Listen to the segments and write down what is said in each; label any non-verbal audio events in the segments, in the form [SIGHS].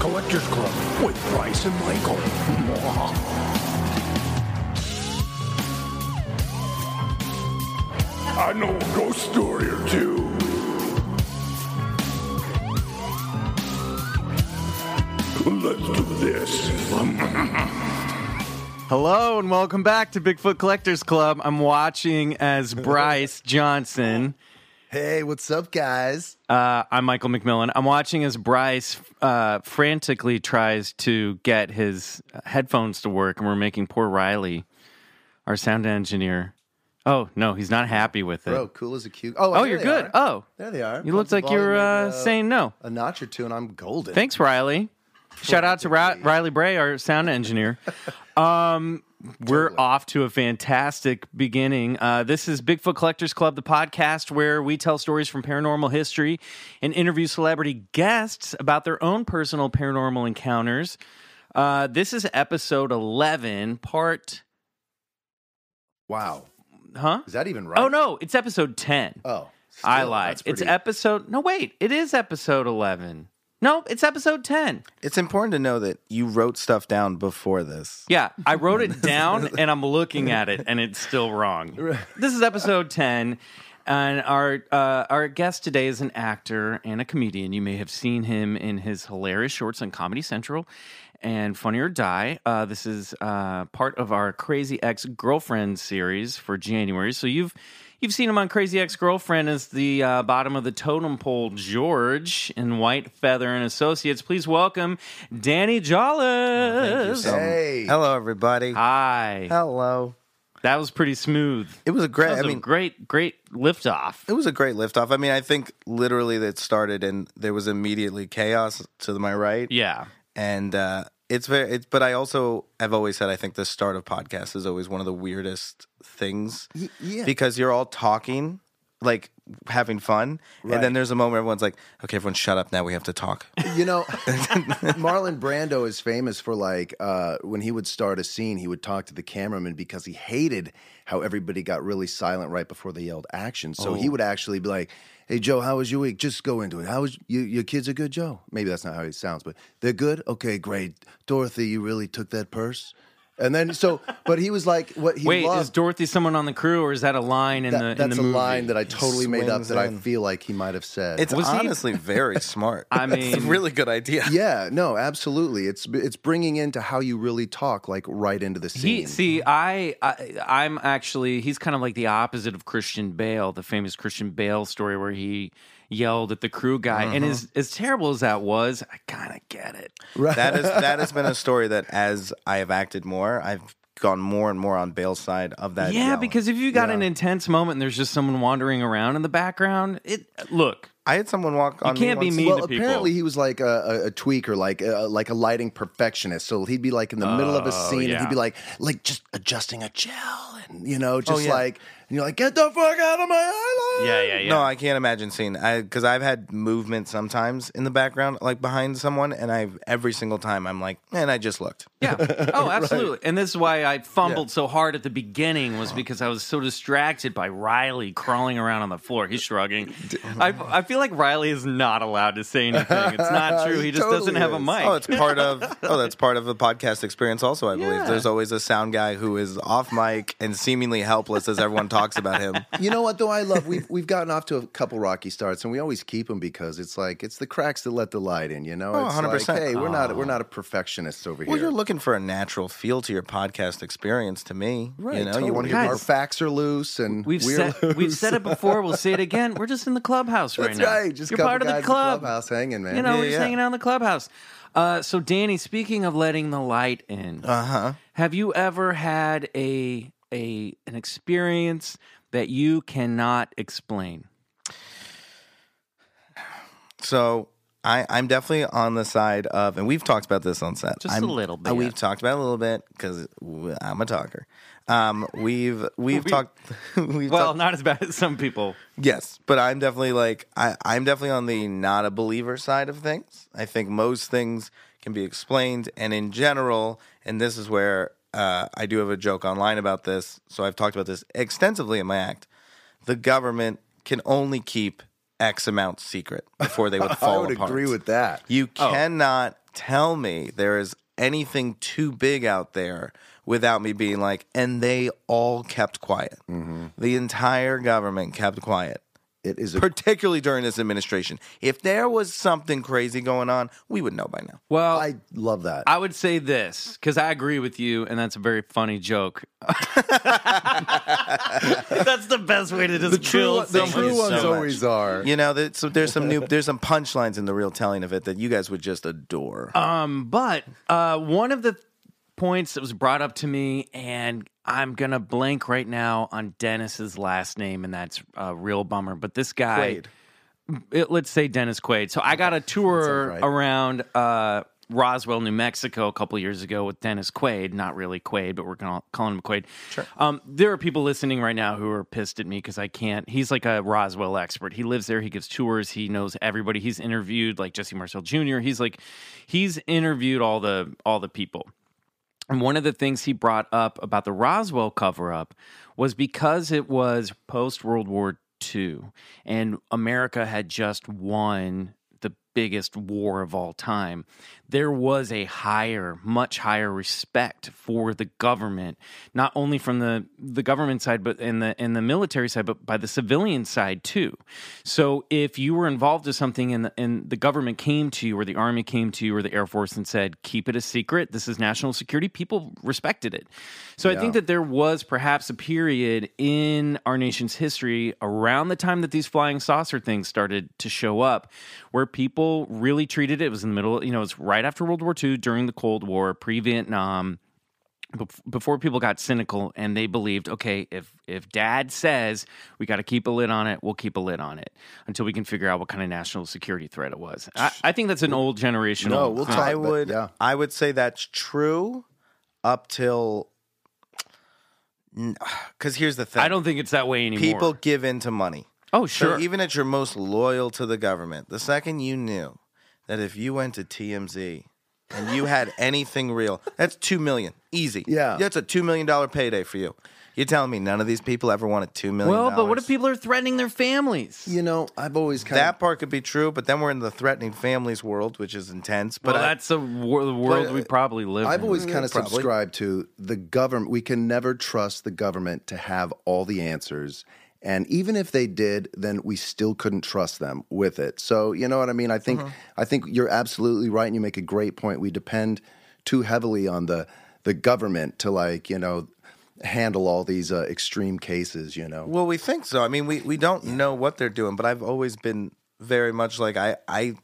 Collectors Club with Bryce and Michael. I know a ghost story or two. Let's do this. [LAUGHS] Hello and welcome back to Bigfoot Collectors Club. I'm watching as Bryce Johnson. Hey, what's up, guys? Uh, I'm Michael McMillan. I'm watching as Bryce uh, frantically tries to get his headphones to work, and we're making poor Riley, our sound engineer. Oh no, he's not happy with it. Bro, cool as a cute. Oh, oh, you're good. are. Oh, there they are. you Pump looked like you're uh, maybe, saying no. a notch or two, and I'm golden. Thanks, Riley. Shout out to Ri- Riley Bray, our sound engineer. [LAUGHS] Um, we're off to a fantastic beginning. Uh, this is Bigfoot Collectors Club, the podcast where we tell stories from paranormal history and interview celebrity guests about their own personal paranormal encounters. Uh, this is episode 11, part. Wow, Huh? is that even right? Oh, no, it's episode 10. Oh, I lied. that's It's episode. No, wait, it is episode 11. No, it's episode 10. It's important to know that you wrote stuff down before this. Yeah, I wrote it [LAUGHS] down and I'm looking at it and it's still wrong. This is episode 10 and our uh, our guest today is an actor and a comedian. You may have seen him in his hilarious shorts on Comedy Central and Funny or Die. Uh, this is uh, part of our Crazy Ex Girlfriend series for January. So you've You've seen him on Crazy Ex Girlfriend as the uh, bottom of the totem pole, George in Whitefeather and Associates. Please welcome Danny Jolles. Hey, Hello, everybody. Hi. Hello. That was pretty smooth. It was a great. That was I a mean, great, great liftoff. it was a great liftoff. I mean, I think literally that started and there was immediately chaos to my right. Yeah. and uh, it's very. It's, but I also have always said I think the start of podcasts is always one of the weirdest things Y- yeah. because you're all talking. Like having fun, and then there's a moment where everyone's like, "Okay, everyone, shut up now. We have to talk." you know, [LAUGHS] Marlon Brando is famous for like uh, when he would start a scene, he would talk to the cameraman because he hated how everybody got really silent right before they yelled action. So Oh. he would actually be like, "Hey Joe, how was your week? Just go into it. How was you, your kids are good, Joe? Maybe that's not how he sounds, but they're good. Okay, great. Dorothy, you really took that purse." And then so, but he was like, what he Wait, loved. is Dorothy someone on the crew, or is that a line in that- the in that's the a movie? line that I totally made up swings that I in. feel like he might have said. It's Was he- honestly very [LAUGHS] smart. I [LAUGHS] it's a mean- really good idea. Yeah, no, absolutely. It's it's bringing into how you really talk, like right into the scene. He see, I, I, I'm actually he's kind of like the opposite of Christian Bale, the famous Christian Bale story where he yelled at the crew guy, and mm-hmm. as as terrible as that was, I kind of get it. that is that has been a [LAUGHS] story that as I have acted more, I've gone more and more on Bale's side of that. yeah, yell. because if you got an intense moment and there's just someone wandering around in the background, it look. I had someone walk on. can't me be once- mean well, to people. apparently he was like a, a, a tweaker, like a, like a lighting perfectionist. So he'd be like in the middle of a Oh, scene, and he'd be like, like just adjusting a gel, and you know, oh, just yeah. like, and you're like, get the fuck out of my eyelid. Yeah, yeah, yeah. No, I can't imagine seeing I because I've had movement sometimes in the background, like behind someone, and I've every single time I'm like, and I just looked. Yeah. [LAUGHS] Oh, absolutely. And this is why I fumbled so hard at the beginning was because I was so distracted by Riley crawling around on the floor. He's shrugging. [LAUGHS] I, I feel like Riley is not allowed to say anything. It's not [LAUGHS] true. He He just doesn't totally have a mic. Oh, it's part of oh, that's part of the podcast experience. Also, I believe Yeah. there's always a sound guy who is off mic and seemingly helpless as everyone talks about him. [LAUGHS] You know what though? I love we've we've gotten off to a couple rocky starts, and we always keep them because it's like it's the cracks that let the light in. You know, Oh, it's 100%. like, hey, we're not we're not a perfectionist over Well, here. Well, you're looking for a natural feel to your podcast experience. To me, right. you know, totally. you want to Guys, our facts are loose, and We've said loose. we've said it before. We'll say it again. We're just in the clubhouse right That's now. right. Just You're part of the club. clubhouse hanging, man. You know, Yeah, we're just yeah. hanging out in the clubhouse. Uh, so, Danny, speaking of letting the light in, Uh huh. have you ever had a a an experience that you cannot explain? So I, I'm definitely on the side of, and we've talked about this on set. Just a I'm- little bit. uh, We've talked about it a little bit because I'm a talker. Um, we've we've We- talked. [LAUGHS] we've Well, not as bad as some people. yes, but I'm definitely like I, I'm definitely on the not a believer side of things. I think most things can be explained, and in general, and this is where uh, I do have a joke online about this. So I've talked about this extensively in my act. The government can only keep X amount secret before they would [LAUGHS] fall apart. I would apart. agree with that. You cannot tell me there is anything too big out there without me being like, and they all kept quiet. The entire government kept quiet, It is a particularly during this administration. If there was something crazy going on, we would know by now. Well, I love that. I would say this because I agree with you, and that's a very funny joke. [LAUGHS] that's the best way to just the true, build the true ones much. always are. You know, there's some, there's some new, there's some punchlines in the real telling of it that you guys would just adore. Um, but uh, one of the points that was brought up to me, and I'm gonna blank right now on Dennis's last name, and that's a real bummer. But this guy, it- let's say Dennis Quaid. So I got a tour right. around uh, Roswell, New Mexico, a couple years ago with Dennis Quaid. Not really Quaid, but we're gonna call him Quaid. Sure. Um, there are people listening right now who are pissed at me because I can't. He's like a Roswell expert. He lives there. He gives tours. He knows everybody. He's interviewed like Jesse Marcel Jr. He's like, he's interviewed all the all the people. And one of the things he brought up about the Roswell cover up was because it was post World War II and America had just won biggest war of all time, there was a higher, much higher respect for the government, not only from the, the government side, but in the in the military side, but by the civilian side too. So if you were involved in something and the, and the government came to you, or the army came to you, or the air force and said, "Keep it a secret. This is national security," people respected it. So I think that there was perhaps a period in our nation's history around the time that these flying saucer things started to show up, where people really treated it. It was in the middle, you know, it was right after World War II, during the Cold War, pre-Vietnam before people got cynical and they believed, okay, if if Dad says we got to keep a lid on it, we'll keep a lid on it until we can figure out what kind of national security threat it was. I, I think that's an old generational. No, we'll thing. talk- I would yeah. I would say that's true up till because [SIGHS] here's the thing. I don't think it's that way anymore. people give in to money. Oh So sure, even at your most loyal to the government, the second you knew that if you went to TMZ and you had [LAUGHS] anything real, that's two million. Easy. Yeah. That's a two million dollar payday for you. You're telling me none of these people ever wanted two million well, but what if people are threatening their families? You know, I've always kind that of part could be true, but then we're in the threatening families world, which is intense. But well, I- that's a wor- the world But, we uh, probably live in. I've in. always kind of Probably. subscribed to the government. We can never trust the government to have all the answers. And even if they did, then we still couldn't trust them with it. So you know what I mean? I think I think you're absolutely right, and you make a great point. We depend too heavily on the the government to like you know handle all these uh, extreme cases. You know, Well, we think so. I mean, we, we don't know what they're doing, but I've always been very much like I I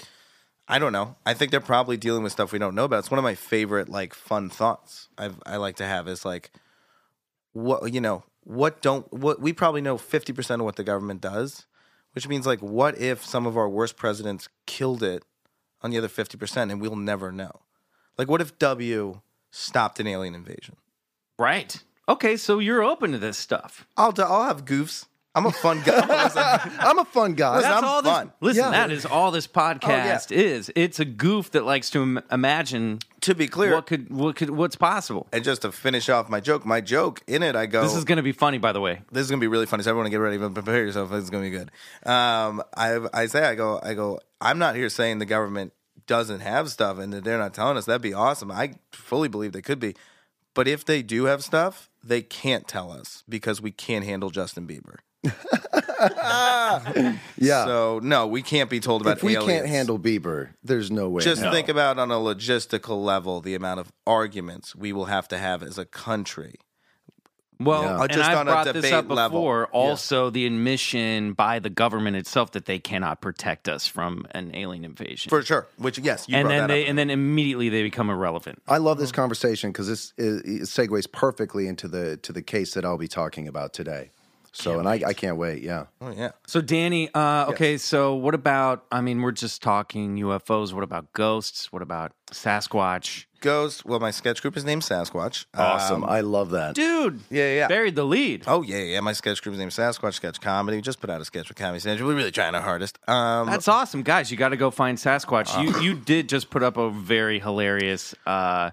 I don't know. I think they're probably dealing with stuff we don't know about. It's one of my favorite like fun thoughts I've I like to have is like what you know what don't what we probably know fifty percent of what the government does, which means like what if some of our worst presidents killed it on the other fifty percent and we'll never know. Like what if W stopped an alien invasion? right. Okay, so you're open to this stuff. I'll do, I'll have goofs. I'm a fun guy. [LAUGHS] I'm a fun guy. Listen, That's I'm all this. fun. Listen, Yeah. that is all this podcast is. It's a goof that likes to Im- imagine to be clear, what could what could what's possible. and just to finish off my joke, my joke in it, I go. This is going to be funny, by the way. this is gonna be really funny. So everyone get ready, but prepare yourself. This is gonna be good. Um, I I say I go I go. I'm not here saying the government doesn't have stuff and that they're not telling us. That'd be awesome. I fully believe they could be, but if they do have stuff, they can't tell us because we can't handle Justin Bieber. [LAUGHS] yeah. So no, we can't be told about. if we aliens. can't handle Bieber, there's no way. Just No. think about on a logistical level the amount of arguments we will have to have as a country. Well, Yeah. Uh, and just I've on a brought this debate up level. before. Yeah. Also, the admission by the government itself that they cannot protect us from an alien invasion, For sure. Which yes, you and then that they up. and then immediately they become irrelevant. I love this conversation because this is, it segues perfectly into the to the case that I'll be talking about today. So, and I, I can't wait. Yeah. Oh yeah. So Danny, uh, okay, so what about? I mean, we're just talking UFOs. What about ghosts? What about Sasquatch? Ghosts. Well, my sketch group is named Sasquatch. Awesome. Um, I love that. Dude, yeah, yeah. buried the lead. Oh yeah, yeah. My sketch group is named Sasquatch Sketch Comedy. Just put out a sketch with Comedy Central. We're really trying our hardest. Um, That's awesome, guys. You got to go find Sasquatch. Uh. You you did just put up a very hilarious uh,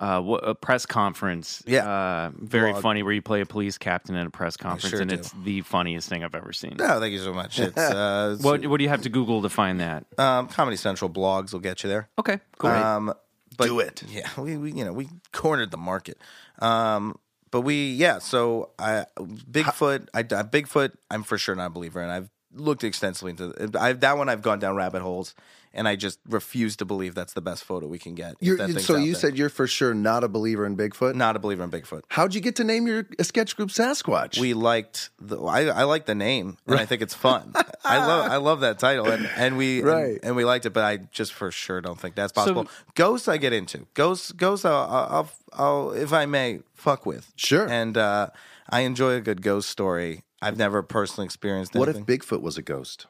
uh, w- a press conference. Yeah. uh, very Vlog. funny where you play a police captain at a press conference, sure and do. it's the funniest thing I've ever seen. no, thank you so much. [LAUGHS] It's, uh, it's- What what do you have to Google to find that? um, Comedy Central blogs will get you there. Okay, cool. Um, but Do it. Yeah, we, we you know we cornered the market. Um, but we yeah. So I Bigfoot. I, I Bigfoot. I'm for sure not a believer, and I've looked extensively into I've, that one. I've gone down rabbit holes, and I just refuse to believe that's the best photo we can get. You're, that so you there. said you're for sure not a believer in Bigfoot. not a believer in Bigfoot. How'd you get to name your sketch group Sasquatch? We liked the. I, I like the name, and I think it's fun. I love I love that title, and, and we Right. and, and we liked it. But I just for sure don't think that's possible. Ghosts, I get into ghosts. Ghosts, I'll, I'll, I'll if I may fuck with. Sure. and uh, I enjoy a good ghost story. I've never personally experienced. what if. Bigfoot was a ghost?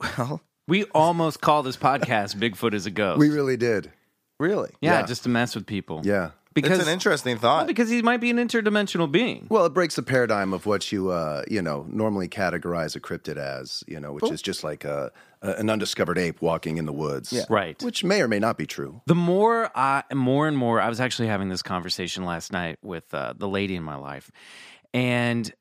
Well, we almost call this podcast "Bigfoot is a Ghost." We really did. really? yeah, yeah. just to mess with people. Yeah. because it's an interesting thought. because he might be an interdimensional being. Well, it breaks the paradigm of what you, uh, you know, normally categorize a cryptid as, you know, which is just like a, a, an undiscovered ape walking in the woods. Yeah. Right. Which may or may not be true. The more I, more and more, I was actually having this conversation last night with uh, the lady in my life, and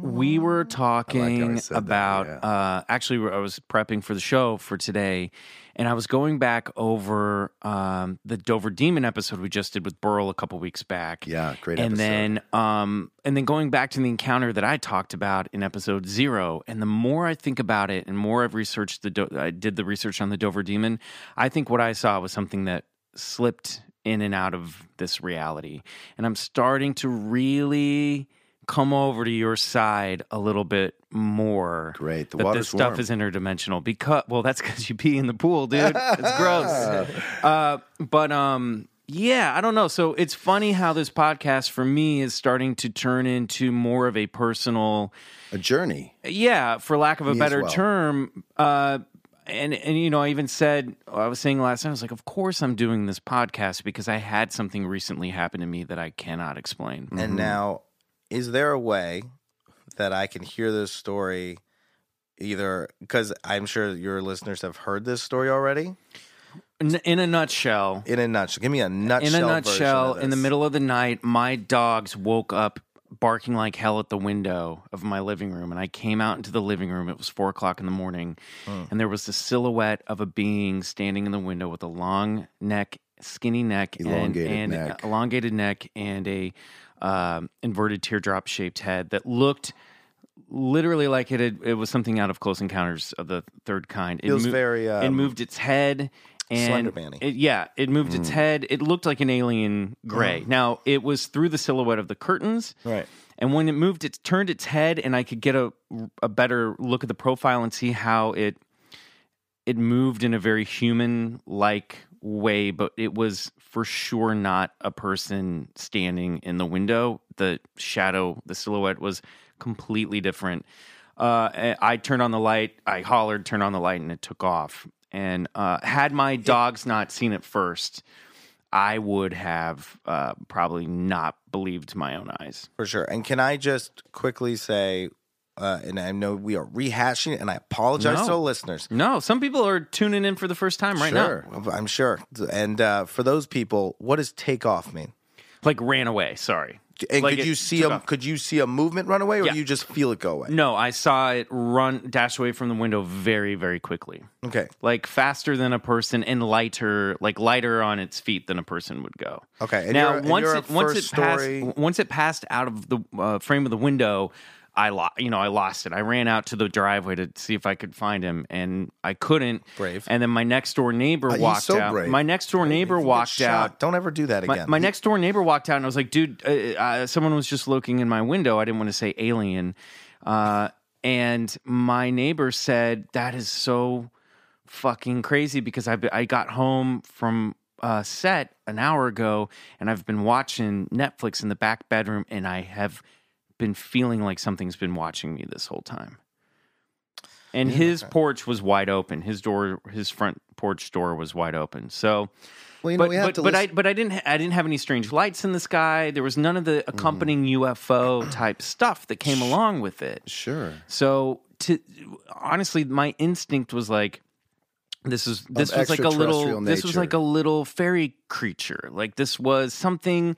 we were talking said that, about. yeah. Uh, actually, I was prepping for the show for today, and I was going back over um, the Dover Demon episode we just did with Burl a couple weeks back. Yeah, great and episode. then um, and then going back to the encounter that I talked about in episode zero, and the more I think about it, and more I've researched the, Do- I did the research on the Dover Demon. I think what I saw was something that slipped in and out of this reality, and I'm starting to really come over to your side a little bit more. Great. The that water's this stuff warm. is interdimensional because well, that's because you pee in the pool, dude. It's [LAUGHS] gross. Uh, but um, yeah, I don't know. So it's funny how this podcast for me is starting to turn into more of a personal, A journey. yeah, for lack of a Me better well. term. Uh, and and you know, I even said I was saying last night. I was like, of course I'm doing this podcast because I had something recently happen to me that I cannot explain. And now, is there a way that I can hear this story either because I'm sure your listeners have heard this story already? In, a nutshell, In a nutshell, give me a nutshell. in a nutshell, in the middle of the night, my dogs woke up barking like hell at the window of my living room. And I came out into the living room. It was four o'clock in the morning. Hmm. And there was the silhouette of a being standing in the window with a long neck, skinny neck, Elongated and, and neck. elongated neck, and a um, inverted teardrop shaped head that looked literally like it had, it was something out of Close Encounters of the Third Kind. It Feels mo- very, it um, moved its head. And Slender-Man-y. it, yeah, it moved Mm. its head. It looked like an alien gray. Now it was through the silhouette of the curtains, Right. And when it moved, it turned its head, and I could get a a better look at the profile and see how it it moved in a very human like way. But it was for sure not a person standing in the window. The shadow, the silhouette was completely different. Uh, I turned on the light. I hollered, "Turn on the light!" and it took off. And uh, had my dogs not seen it first, I would have uh, probably not believed my own eyes. For sure. And can I just quickly say, uh, and I know we are rehashing it, and I apologize No. to the listeners. No, some people are tuning in for the first time right Sure. now. I'm sure. And uh, for those people, what does take off mean? Like ran away. Sorry. And Like could you see a off. could you see a movement run away, or Yeah. do you just feel it go away? No, I saw it run dash away from the window very, very quickly. Okay. Like faster than a person and lighter, like lighter on its feet than a person would go. Okay, and now once it once it story- passed once it passed out of the uh, frame of the window, I lost, you know I lost it. I ran out to the driveway to see if I could find him, and I couldn't. Brave. And then my next door neighbor he's walked so out. brave. My next door neighbor walked out. Don't ever do that My, again. my next door neighbor walked out and I was like, dude, uh, uh, someone was just looking in my window. I didn't want to say alien. Uh, and my neighbor said, that is so fucking crazy because I, I got home from uh, set an hour ago and I've been watching Netflix in the back bedroom and I have been feeling like something's been watching me this whole time. And his porch was wide open. His door, his front porch door was wide open. So, Well, you know, but we have but, to but I but I didn't ha- I didn't have any strange lights in the sky. There was none of Mm-hmm. the accompanying UFO [CLEARS THROAT] type stuff that came along with it. Sure. So to honestly, my instinct was like, this is this was like a little extraterrestrial this was like a little fairy creature. Like this was something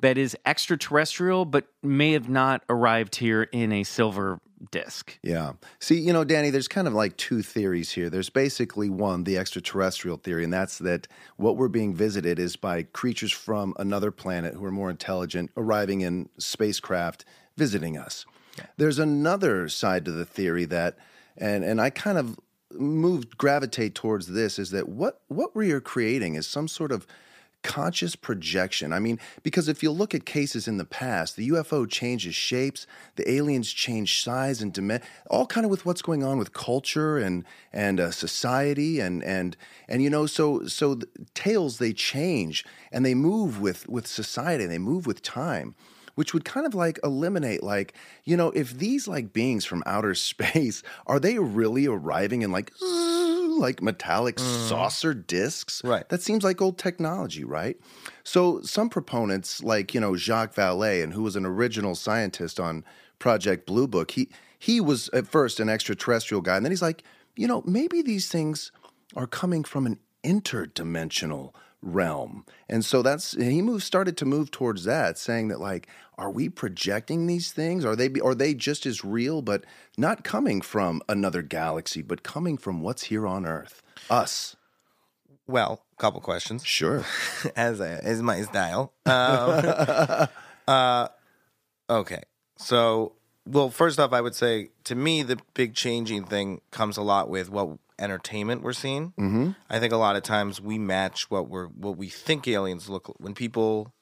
that is extraterrestrial, but may have not arrived here in a silver disc. Yeah. See, you know, Danny, there's kind of like two theories here. There's basically one, the extraterrestrial theory, and that's that what we're being visited is by creatures from another planet who are more intelligent arriving in spacecraft visiting us. There's another side to the theory that and and I kind of moved gravitate towards this is that what what we are creating is some sort of conscious projection. I mean, because if you look at cases in the past, the UFO changes shapes, the aliens change size and dimension, all kind of with what's going on with culture and and uh, society and and and you know, so so the tales they change and they move with with society, they move with time which would kind of like eliminate like you know if these like beings from outer [LAUGHS] space are they really arriving in like like metallic mm. saucer discs. Right. that seems like old technology right? So some proponents like you know jacques vallée and who was an original scientist on project blue book he he was at first an extraterrestrial guy and then he's like you know maybe these things are coming from an interdimensional realm. And so that's he moved started to move towards that, saying that like, are we projecting these things? Are they are they just as real, but not coming from another galaxy, but coming from what's here on Earth? Us. Well, couple questions. Sure. [LAUGHS] as a, as my style. Um, [LAUGHS] uh, okay, so well, first off, I would say to me the big changing thing comes a lot with what entertainment we're seeing. Mm-hmm. I think a lot of times we match what we're what we think aliens look when people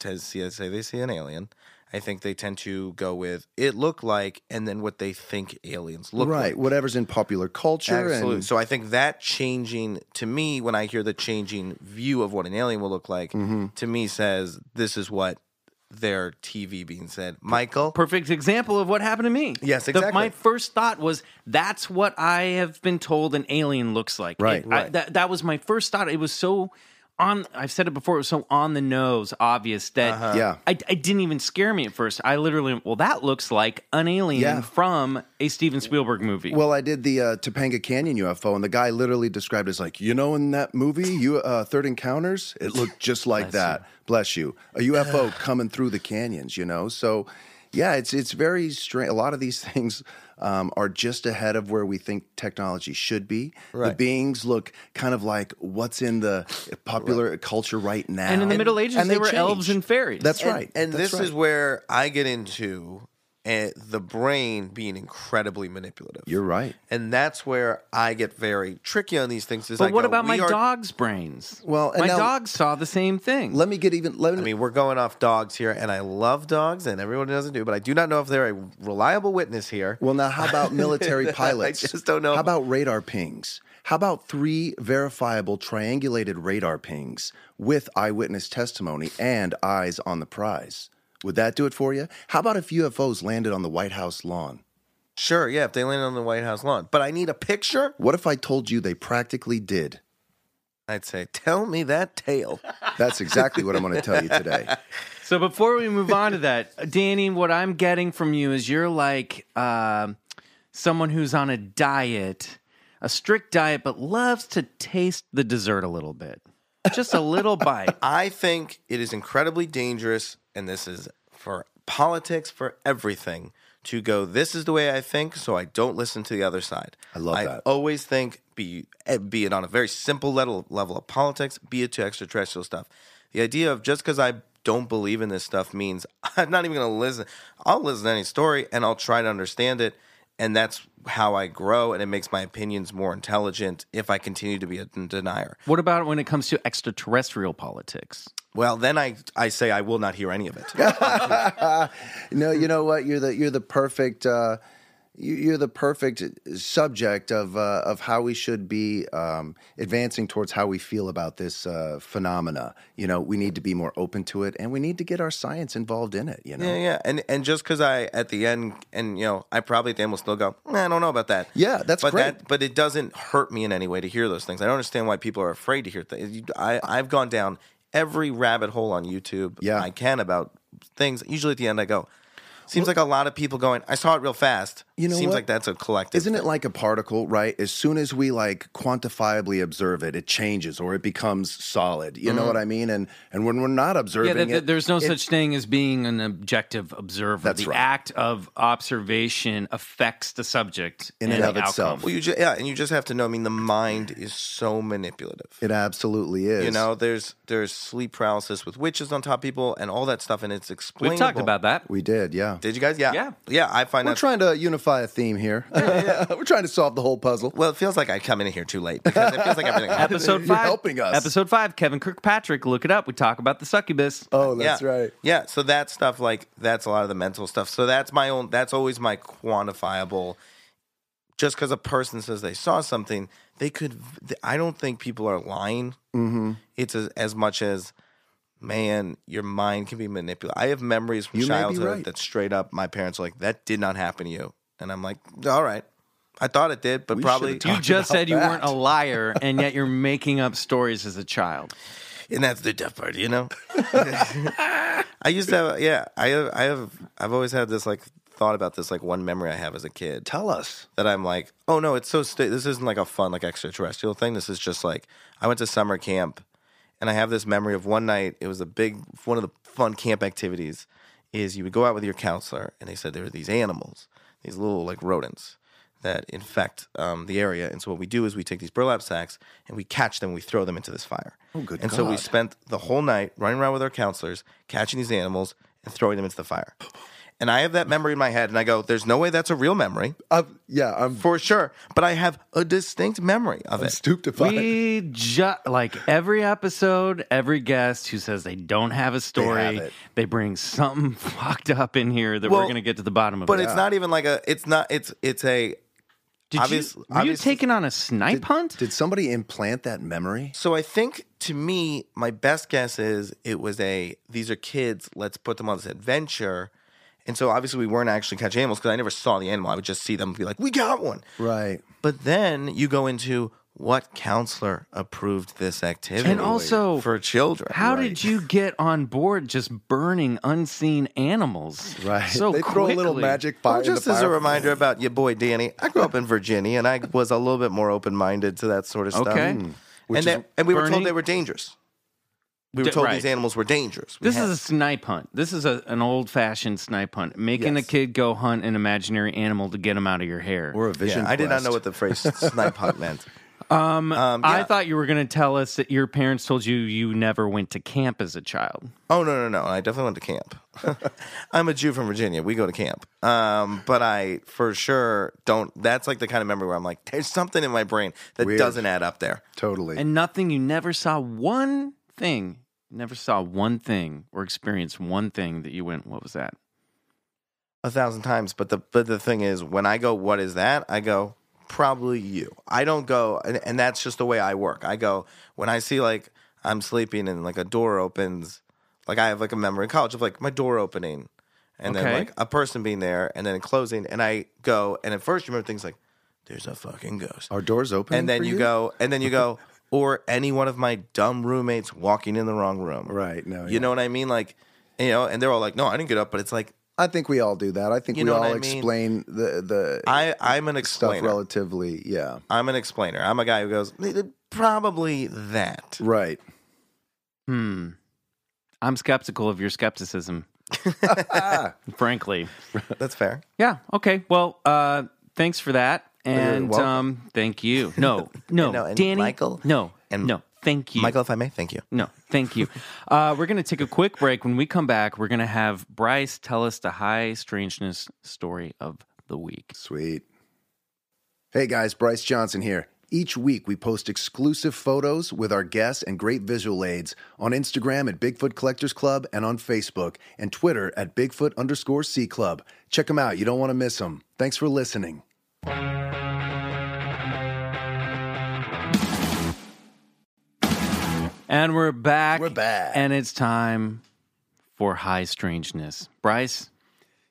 see say they see an alien. I think they tend to go with it look like and then what they think aliens look like. right. like. Whatever's in popular culture Absolutely. and So I think that changing to me, when I hear the changing view of what an alien will look like, Mm-hmm. to me says this is what their TV being said. Michael, Perfect example of what happened to me. Yes, The- exactly. my first thought was that's what I have been told an alien looks like. Right, It- I- right. that, that was my first thought. It was so on. I've said it before. It was so on the nose, obvious that Uh-huh. Yeah. I, I didn't even scare me at first. I literally, well, that looks like an alien Yeah. from a Steven Spielberg movie. Well, I did the uh, Topanga Canyon UFO, and the guy literally described it as like, you know, in that movie, you uh, Third Encounters, it looked just like that. Bless you, a UFO coming through the canyons. You know, so yeah, it's it's very strange. A lot of these [LAUGHS] things um, are just ahead of where we think technology should be. The beings look kind of like what's in the popular culture right now. and in the Middle Ages, and they, they were elves and fairies. That's and, right. And That's this right. is where I get into uh, the brain being incredibly manipulative. You're right. and that's where I get very tricky on these things. Is I But what go, about my are- dog's brains? Well, and my now- dog saw the same thing. Let me get even. Let me, I mean, we're going off dogs here, and I love dogs, and everyone doesn't do, but I do not know if they're a reliable witness here. Well, now how about [LAUGHS] military pilots? I just don't know. How about radar pings? How about three verifiable triangulated radar pings with eyewitness testimony and eyes on the prize? Would that do it for you? How about if UFOs landed on the White House lawn? Sure, yeah, if they land on the White House lawn. But I need a picture. What if I told you they practically did? I'd say, tell me that tale. [LAUGHS] That's exactly what I'm going to tell you today. [LAUGHS] So before we move on to that, Danny, what I'm getting from you is you're like um someone who's on a diet, a strict diet, but loves to taste the dessert a little bit, just a little bite. [LAUGHS] I think it is incredibly dangerous, and this is for politics, for everything, to go, this is the way I think, so I don't listen to the other side. I love I that. always think, be, eh, be it on a very simple level, level of politics, be it to extraterrestrial stuff. The idea of just because I don't believe in this stuff means [LAUGHS] I'm not even going to listen. I'll listen to any story and I'll try to understand it. And that's how I grow, and it makes my opinions more intelligent if I continue to be a denier. What about when it comes to extraterrestrial politics? Well, then I, I say I will not hear any of it. [LAUGHS] No, you know what? You're the you're the perfect uh, you- you're the perfect subject of uh, of how we should be um, advancing towards how we feel about this uh, phenomena. You know, we need to be more open to it, and we need to get our science involved in it. You know, Yeah, yeah, and and just because I at the end, and you know, I probably at the end will still go. "Eh, I don't know about that. Yeah, that's but great. That, but it doesn't hurt me in any way to hear those things. I don't understand why people are afraid to hear things. I I've gone down every rabbit hole on YouTube Yeah. I can about things. Usually at the end, I go. Seems like a lot of people going. I saw it real fast. You know Seems what? like that's a collective. Isn't it like a particle, right? As soon as we like quantifiably observe it, it changes or it becomes solid. You Mm-hmm. know what I mean? And and when we're not observing Yeah, th- th- it, there's no it- such thing as being an objective observer. That's the right. act of observation affects the subject In and and the of itself. outcome. Well, you just yeah, and you just have to know. I mean, the mind is so manipulative. It absolutely is. You know, there's there's sleep paralysis with witches on top of people and all that stuff, and it's explainable. We've talked about that. we did, yeah. Did you guys? Yeah, Yeah. yeah. I find We're that. trying to unify a theme here. [LAUGHS] we're trying to solve the whole puzzle. well, it feels like I come in here too late because it feels like everything. [LAUGHS] Episode You're five. helping us. Episode five. Kevin Kirkpatrick. Look it up. We talk about the succubus. Oh, that's yeah. right. Yeah, so that stuff like that's a lot of the mental stuff. So that's my own. That's always my quantifiable. Just because a person says they saw something, they could. I don't think people are lying. Mm-hmm. It's as, as much as, man, your mind can be manipulated. I have memories from You childhood right. that straight up, my parents are like, that did not happen to you, and I'm like, all right, I thought it did, but We probably. You just about said you that. weren't a liar, and yet you're [LAUGHS] making up stories as a child. and that's the tough part, you know. [LAUGHS] I used to have, yeah. I have, I have, I've always had this like thought about this like one memory I have as a kid Tell us. that I'm like, oh no, it's so sta- this isn't like a fun like extraterrestrial thing. This is just like I went to summer camp, and I have this memory of one night. It was a big one of the fun camp activities. Is you would go out with your counselor, and they said there were these animals, these little like rodents that infect um, the area. And so what we do is we take these burlap sacks and we catch them. We throw them into this fire. Oh, good And so we God. spent the whole night running around with our counselors, catching these animals and throwing them into the fire. [GASPS] And I have that memory in my head, and I go, "There's no way that's a real memory." Uh, yeah, I'm for sure. But I have a distinct memory of it. stooped to find. We just like every episode, every guest who says they don't have a story, have they, bring something [LAUGHS] fucked up in here that Well, we're going to get to the bottom of. But it. it's not even like a. It's not. It's it's a. Did obvious- you, were you obvious- taking on a snipe hunt? Did somebody implant that memory? So I think to me, my best guess is it was a. These are kids. Let's put them on this adventure. And so obviously we weren't actually catching animals because I never saw the animal. I would just see them and be like, "We got one." Right. But then you go into what counselor approved this activity And also, for children. How did you get on board just burning unseen animals? [LAUGHS] Right. So they throw a little magic fire. Well, just as a fire. reminder about your boy Danny, I grew up in Virginia, and I was a little bit more open minded to that sort of stuff. Okay. Hmm. and Which they- and we were told they were dangerous. We were told right. these animals were dangerous. We This had- is a snipe hunt. This is a, an old fashioned snipe hunt. Making Yes. a kid go hunt an imaginary animal to get him out of your hair. or a vision. yeah, I did not know what the phrase [LAUGHS] snipe hunt meant. um, Um, I thought you were going to tell us that your parents told you you never went to camp as a child. Oh no, no, no! I definitely went to camp. [LAUGHS] I'm a Jew from Virginia. We go to camp, um, but I for sure don't. That's like the kind of memory where I'm like, there's something in my brain that Weird. doesn't add up there. totally. And nothing, you never saw one thing, never saw one thing or experienced one thing that you went, what was that? a thousand times. But the but the thing is, when I go, what is that? I go, probably you. I don't go, and, and that's just the way I work. I go when I see like I'm sleeping and like a door opens. Like I have like a memory in college of like my door opening, and then Okay. like a person being there, and then closing, and I go, and at first you remember things like, "There's a fucking ghost," Are doors open? and then for you go, and then you go, or any one of my dumb roommates walking in the wrong room. Right. No. You yeah. know what I mean? Like, you know, and they're all like, "No, I didn't get up," but it's like. I think we all do that. I think You we know all what I mean? explain the the I I'm an stuff explainer. relatively. Yeah. I'm an explainer. I'm a guy who goes "Eh, probably that. Right. Hmm. I'm skeptical of your skepticism, [LAUGHS] frankly. That's fair. Yeah. Okay. Well, uh, thanks for that. And welcome. um, thank you. No, [LAUGHS] no, no, and Danny. Michael, No, and no. Thank you. Michael, if I may, thank you. No, thank you. [LAUGHS] Uh, we're going to take a quick break. When we come back, we're going to have Bryce tell us the high strangeness story of the week. Sweet. Hey guys, Bryce Johnson here. Each week, we post exclusive photos with our guests and great visual aids on Instagram at Bigfoot Collectors Club and on Facebook and Twitter at Bigfoot underscore C Club. Check them out. You don't want to miss them. Thanks for listening. And we're back. We're back. And it's time for high strangeness. Bryce,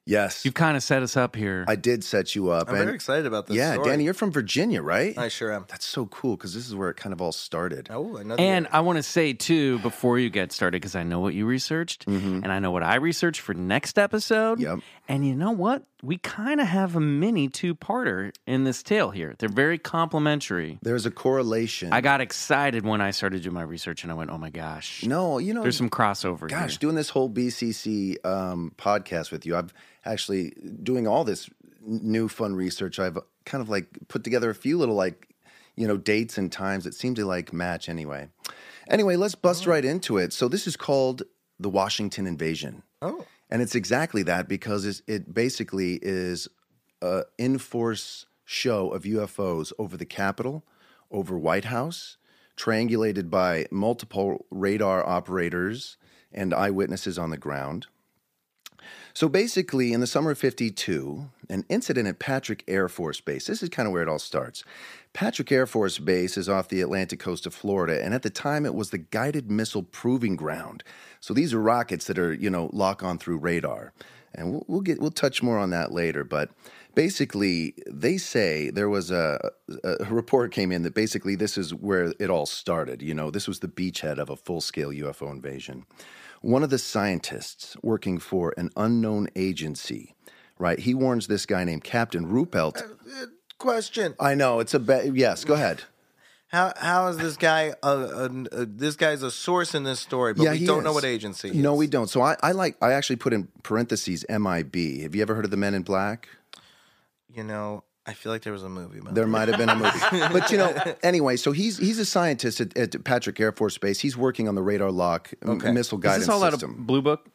Yes, you've kind of set us up here. I did set you up. I'm and- very excited about this. Yeah, story. Danny, you're from Virginia, right? I sure am. That's so cool because this is where it kind of all started. Oh, I know. the- and I want to say too, before you get started, because I know what you researched, and I know what I researched for next episode. Mm-hmm. Yep. And you know what? We kind of have a mini two-parter in this tale here. They're very complementary. There's a correlation. I got excited when I started doing my research, and I went, "Oh my gosh, no, you know, there's some crossover Gosh, here." doing this whole BCC um, podcast with you, I've actually doing all this new fun research. I've kind of like put together a few little like you know dates and times that seem to like match anyway. Anyway, let's bust right into it. So this is called the Washington Invasion. Oh. And it's exactly that because it basically is a in-force show of UFOs over the Capitol, over White House, triangulated by multiple radar operators and eyewitnesses on the ground. So basically, in the summer of 52, an incident at Patrick Air Force Base, this is kind of where it all starts. Patrick Air Force Base is off the Atlantic coast of Florida, and at the time it was the guided missile proving ground. So these are rockets that are, you know, lock on through radar. And we'll, we'll get we'll touch more on that later, but basically they say there was a, a report came in that basically this is where it all started. You know, this was the beachhead of a full-scale UFO invasion one of the scientists working for an unknown agency, right? He warns this guy named Captain Ruppelt. Uh, uh, question: I know it's a be- yes. Go ahead. How how is this guy? A, a, a, this guy's a source in this story, but we don't know what agency. He No, is. we don't. So I, I like. I actually put in parentheses MIB. Have you ever heard of the Men in Black? You know, I feel like there was a movie. About There that. might have been a movie, [LAUGHS] but you know. Anyway, so he's he's a scientist at, at Patrick Air Force Base. He's working on the radar lock m- Okay. missile Is guidance this all out system. of Blue Book?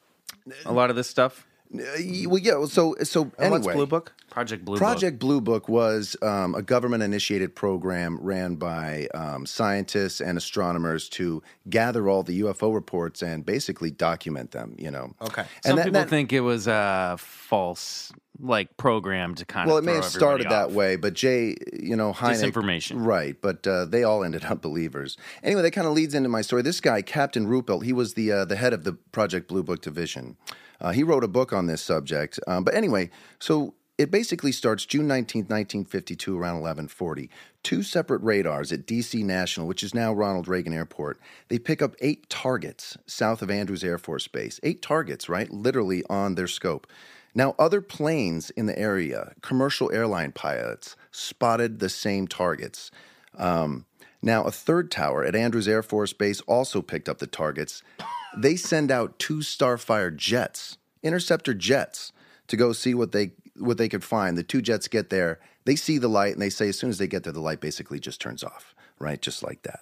A lot of this stuff, well, yeah. So so anyway, what's Blue Book? Project Blue Book. Blue Book was um, a government initiated program ran by um, scientists and astronomers to gather all the UFO reports and basically document them, you know. Okay. Some And that- people that- think it was a false, like program to kind Well, of. Well, it may have started everybody that way, but Jay, you know, Hynek, Disinformation. right? But uh, they all ended up believers. Anyway, that kind of leads into my story. This guy, Captain Ruppelt, he was the uh, the head of the Project Blue Book division. Uh, he wrote a book on this subject. Um, but anyway, so it basically starts June nineteenth, nineteen fifty two, around eleven forty. Two separate radars at DC National, which is now Ronald Reagan Airport. They pick up eight targets south of Andrews Air Force Base. Eight targets, right? Literally on their scope. Now, other planes in the area, commercial airline pilots, spotted the same targets. Um, now, a third tower at Andrews Air Force Base also picked up the targets. They send out two Starfire jets, interceptor jets, to go see what they what they could find. The two jets get there, they see the light, and they say as soon as they get there, the light basically just turns off, right, just like that.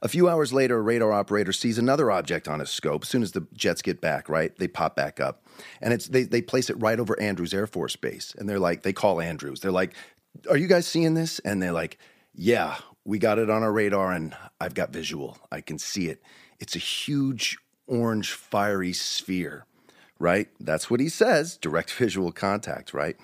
A few hours later, a radar operator sees another object on his scope. As soon as the jets get back, right, they pop back up, and it's they they place it right over Andrews Air Force Base, and they're like, they call Andrews. They're like, "Are you guys seeing this?" And they're like, "Yeah, we got it on our radar, and I've got visual. I can see it. It's a huge orange fiery sphere." Right? That's what he says. Direct [LAUGHS] visual contact. Right?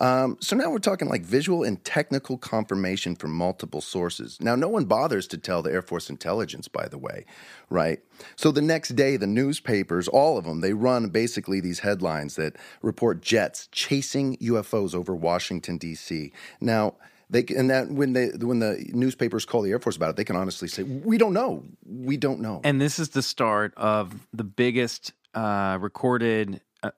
Um, so now we're talking like visual and technical confirmation from multiple sources. Now, no one bothers to tell the Air Force intelligence, by the way, right? So the next day, the newspapers, all of them, they run basically these headlines that report jets chasing UFOs over Washington D.C. Now. They and that when they when the newspapers call the Air Force about it, they can honestly say, "We don't know. We don't know." And this is the start of the biggest uh, recorded uh,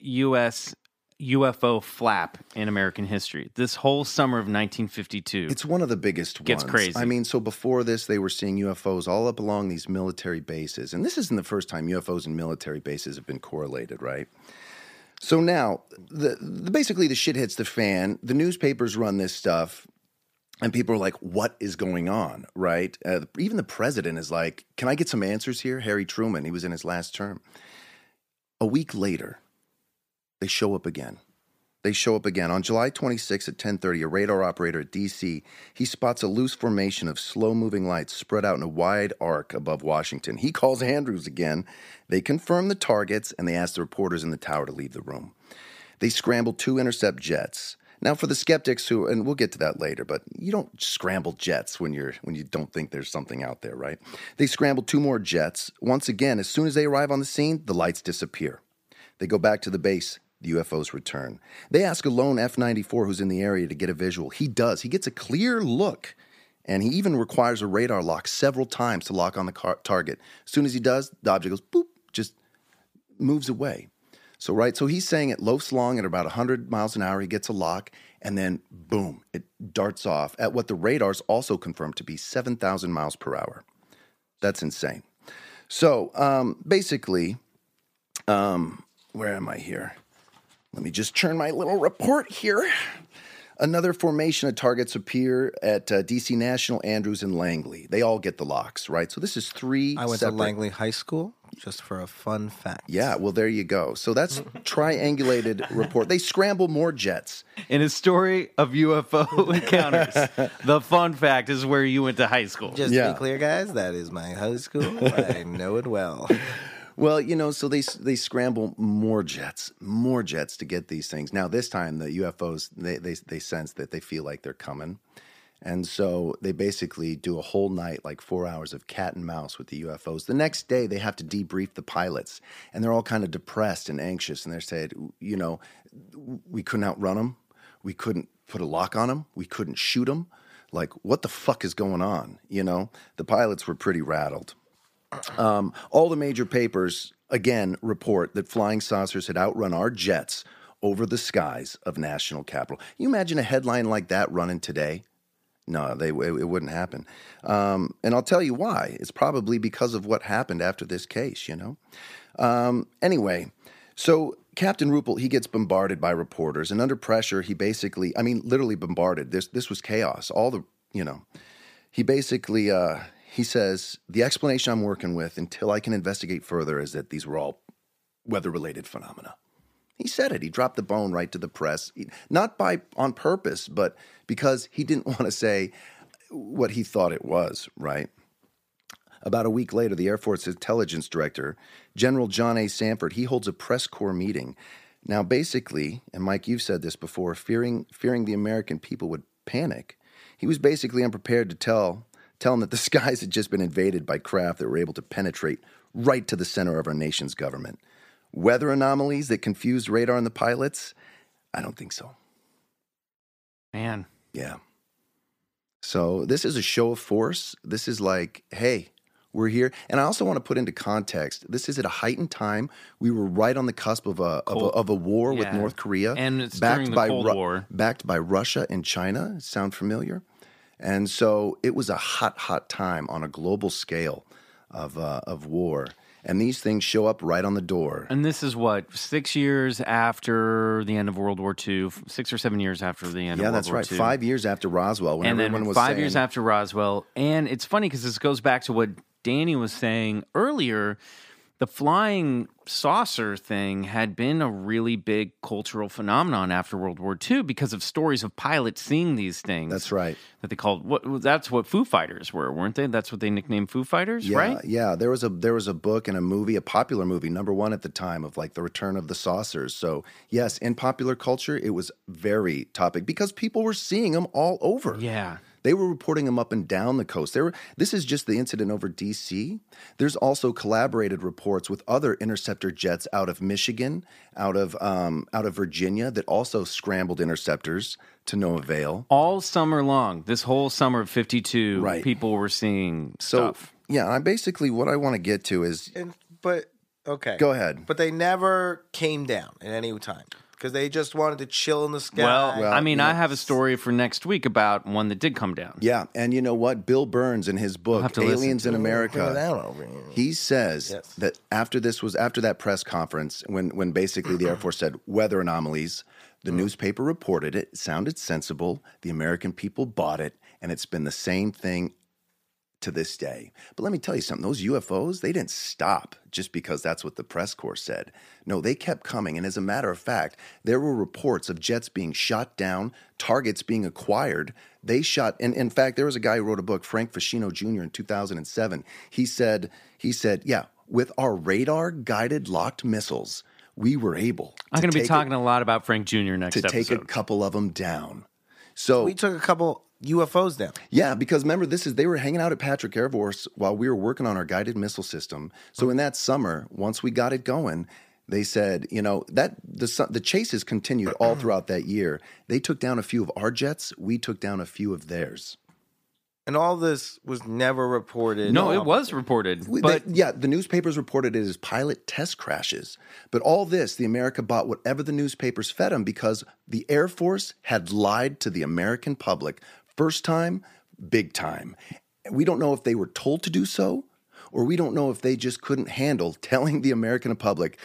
U.S. UFO flap in American history. This whole summer of 1952. It's one of the biggest Gets ones. crazy. I mean, so before this, they were seeing UFOs all up along these military bases. And this isn't the first time UFOs and military bases have been correlated, right? So now, the, the basically the shit hits the fan. The newspapers run this stuff, and people are like, "What is going on?" Right? Uh, even the president is like, "Can I get some answers here?" Harry Truman, he was in his last term. A week later, they show up again. They show up again on July 26 at 10:30. A radar operator at DC he spots a loose formation of slow-moving lights spread out in a wide arc above Washington. He calls Andrews again. They confirm the targets and they ask the reporters in the tower to leave the room. They scramble two intercept jets. Now, for the skeptics who, and we'll get to that later, but you don't scramble jets when you're when you don't think there's something out there, right? They scramble two more jets. Once again, as soon as they arrive on the scene, the lights disappear. They go back to the base. The UFOs return. They ask a lone F 94 who's in the area to get a visual. He does. He gets a clear look, and he even requires a radar lock several times to lock on the car- target. As soon as he does, the object goes boop, just moves away. So, right, so he's saying it loafs along at about 100 miles an hour. He gets a lock, and then boom, it darts off at what the radars also confirm to be 7,000 miles per hour. That's insane. So, um, basically, um, where am I here? Let me just turn my little report here. Another formation of targets appear at uh, DC National, Andrews, and Langley. They all get the locks, right? So this is three. I went separate- to Langley High School just for a fun fact. Yeah, well, there you go. So that's [LAUGHS] triangulated report. They scramble more jets. In a story of UFO [LAUGHS] encounters, the fun fact is where you went to high school. Just Yeah. to be clear, guys, that is my high school. [LAUGHS] I know it well. Well, you know, so they they scramble more jets, more jets to get these things. Now this time the UFOs they they they sense that they feel like they're coming. And so they basically do a whole night, like four hours of cat and mouse with the UFOs. The next day, they have to debrief the pilots, and they're all kind of depressed and anxious. And they're saying, you know, we couldn't outrun them, we couldn't put a lock on them, we couldn't shoot them. Like, what the fuck is going on? You know, the pilots were pretty rattled. Um, all the major papers again report that flying saucers had outrun our jets over the skies of national capital. You imagine a headline like that running today? No, they it, it wouldn't happen. Um, and I'll tell you why. It's probably because of what happened after this case. You know. Um, anyway, so Captain Ruppelt he gets bombarded by reporters, and under pressure, he basically, I mean, literally bombarded. This this was chaos. All the you know, he basically uh, he says the explanation I'm working with until I can investigate further is that these were all weather related phenomena. He said it. He dropped the bone right to the press, not by on purpose, but because he didn't [LAUGHS] want to say what he thought it was. Right. About a week later, the Air Force Intelligence Director, General John A. Samford, he holds a press corps meeting. Now, basically, and Mike, you've said this before, fearing fearing the American people would panic, he was basically unprepared to tell tell them that the [LAUGHS] skies had just been invaded by craft that were able to penetrate right to the center of our nation's government. Weather anomalies that confused radar and the pilots? I don't think so. Man, Yeah. So this is a show of force. This is like, hey, we're here. And I also want to put into context. This is at a heightened time. We were right on the cusp of a of a, of a war with. North Korea, And the Cold War. backed by Russia and China. Sound familiar? And so it was a hot, hot time on a global scale of uh, of war. And these things show up right on the door. and this is what six years after the end of World War II, six or seven years after the end yeah, of World War. Yeah, that's right. Five years after Roswell, when and everyone then was five saying, years after Roswell. And it's funny because this goes back to what Danny was saying earlier. The flying saucer thing had been a really big cultural phenomenon after World War II because of stories of pilots seeing these things. That's right. That they called what? That's what Foo Fighters were, weren't they? That's what they nicknamed Foo Fighters, Yeah, right? yeah. There was a there was a book and a movie, a popular movie, number one at the time of like the return of the saucers. So yes, in popular culture, it was very topic because people were seeing them all over. Yeah. They were reporting them up and down the coast. There were, this is just the incident over DC. There's also collaborated reports with other interceptor jets out of Michigan, out of um, out of Virginia that also scrambled interceptors to no avail. All summer long, this whole summer of '52, Right. people were seeing So stuff. yeah, I basically what I want to get to is And but okay, go ahead. But they never came down at any time because they just wanted to chill in the sky. Well, Well, I mean, you know- I have a story for next week about one that did come down. Yeah, and you know what? Bill Birnes in his book have to Aliens in it. Put it America, down over here. he says Yes. that after this was after that press conference when when basically the Air Force said weather anomalies, the mm-hmm. newspaper reported it, it sounded sensible, the American people bought it, and it's been the same thing to this day. But let me tell you something those UFOs, they didn't stop just because that's what the press corps said. No, they kept coming. And as a matter of fact, there were reports of jets being shot down, targets being acquired. They shot, and in fact, there was a guy who wrote a book, Frank Feschino Jr., in 2007. He said, he said, yeah, with our radar guided locked missiles, we were able. I'm going to be talking a lot about Frank Jr. next to take a couple of them down. So We took a couple UFOs down. yeah, because remember, this is they were hanging out at Patrick Air Force while we were working on our guided missile system. So mm-hmm. in that summer, once we got it going, they said, you know, that the the chases continued all throughout that year. They took down a few of our jets. We took down a few of theirs. And all this was never reported. no, it was reported, but they- yeah, the newspapers reported it as pilot test crashes. But all this, the America bought whatever the newspapers fed them because the Air Force had lied to the American public. First time, big time. We don't know if they were told to do so, or we don't know if they just couldn't handle [LAUGHS] telling the American public,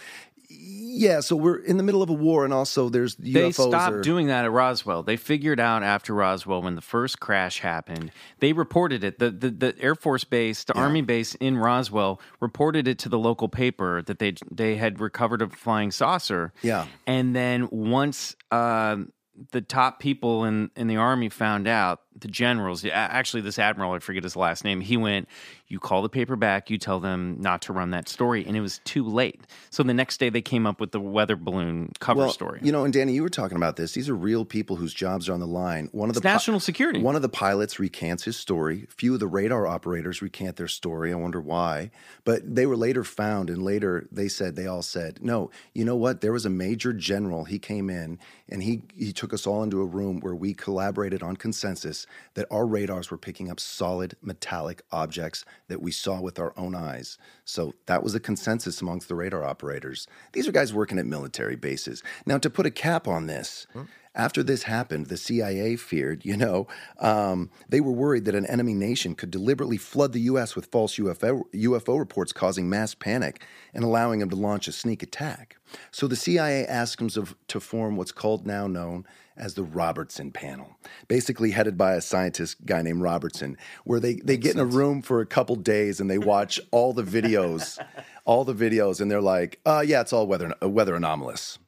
yeah, so we're in the middle of a war, and also there's UFOs. they stopped doing that at Roswell. They figured out after Roswell when the first crash happened. They reported it. The the, the Air Force base, the Army base in Roswell, reported it to the local paper that they they had recovered a flying saucer. Yeah. and then once. Um, the top people in, in the army found out the generals actually this admiral i forget his last name he went you call the paper back you tell them not to run that story and it was too late so the next day they came up with the weather balloon cover well, story You know, and Danny, you were talking about this. These are real people whose jobs are on the line. One of the It's national security. One of the pilots recants his story. Few of the radar operators recant their story. I wonder why. But they were later found, and later they said they all said, "No, you know what? There was a major general. He came in and he he took us all into a room where we collaborated on consensus that our radars were picking up solid metallic objects that we saw with our own eyes. So that was a consensus amongst the radar operators. These are guys working at military bases. Now, to put a cap on this, after this happened, the CIA feared, you know, um, they were worried that an enemy nation could deliberately flood the U.S. with false UFO, UFO reports, causing mass panic and allowing them to launch a sneak attack. So the CIA asked them to form what's called now known as the Robertson Panel, basically headed by a scientist guy named Robertson, where they, they get in a room for a couple days and they watch [LAUGHS] all the videos, all the videos, and they're like, uh, yeah, it's all weather, uh, weather anomalous.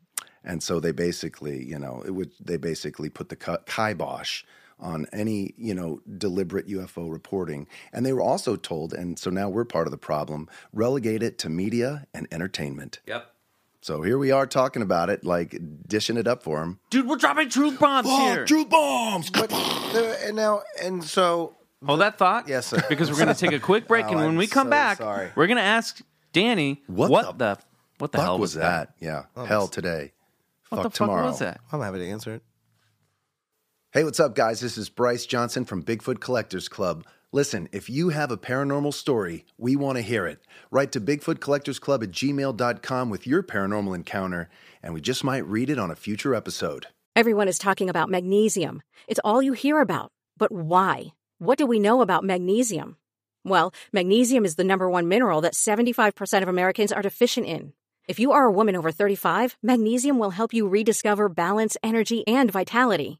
And so they basically, you know, it would they basically put the ki- kibosh on any, you know, deliberate UFO reporting. And they were also told, and so now we're part of the problem, relegate it to media and entertainment. Yep. So here we are talking about it, like dishing it up for them. Dude, we're dropping truth bombs oh, here. truth bombs! But uh, and now and so Hold that thought. Yes, sir. Because we're going to take a quick break, [LAUGHS] Oh, and when I'm we come so back, sorry. we're going to ask Danny What what, the the, what the Fuck hell was that? Yeah, hell today. What fuck the fuck tomorrow. was that? I'm happy to answer it. Hey, what's up, guys? This is Bryce Johnson from Bigfoot Collectors Club. Listen, if you have a paranormal story, we want to hear it. Write to Bigfoot Collectors Club at gmail.com with your paranormal encounter, and we just might read it on a future episode. Everyone is talking about magnesium. It's all you hear about. But why? What do we know about magnesium? Well, magnesium is the number one mineral that 75% of Americans are deficient in. If you are a woman over 35, magnesium will help you rediscover balance, energy, and vitality.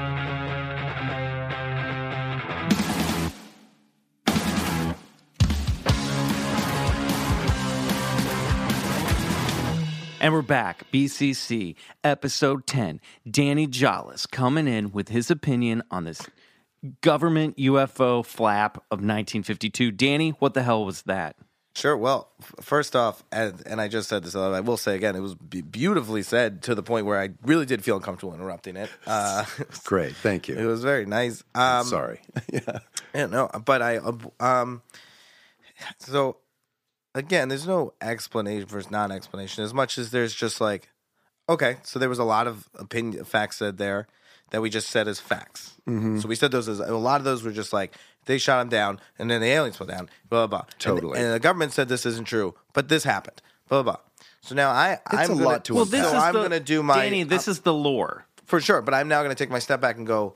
And we're back. BCC, episode 10. Danny Jolles coming in with his opinion on this government UFO flap of 1952. Danny, what the hell was that? Sure. Well, first off, and, and I just said this, I will say again, it was beautifully said to the point where I really did feel uncomfortable interrupting it. Uh, [LAUGHS] Great, thank you. it was very nice. Um, Sorry. [LAUGHS] yeah. Yeah, no, but I, uh, um, so again, there's no explanation versus non-explanation as much as there's just like, okay, so there was a lot of opinion facts said there that we just said as facts. Mm-hmm. So we said those as a lot of those were just like they shot him down and then the aliens fell down, blah blah blah. Totally. And, the government said this isn't true, but this happened, blah blah. blah. So now I, It's I'm a gonna, lot to Well, this so is I'm gonna do my Danny. This is the lore. for sure. But I'm now going to take my step back and go,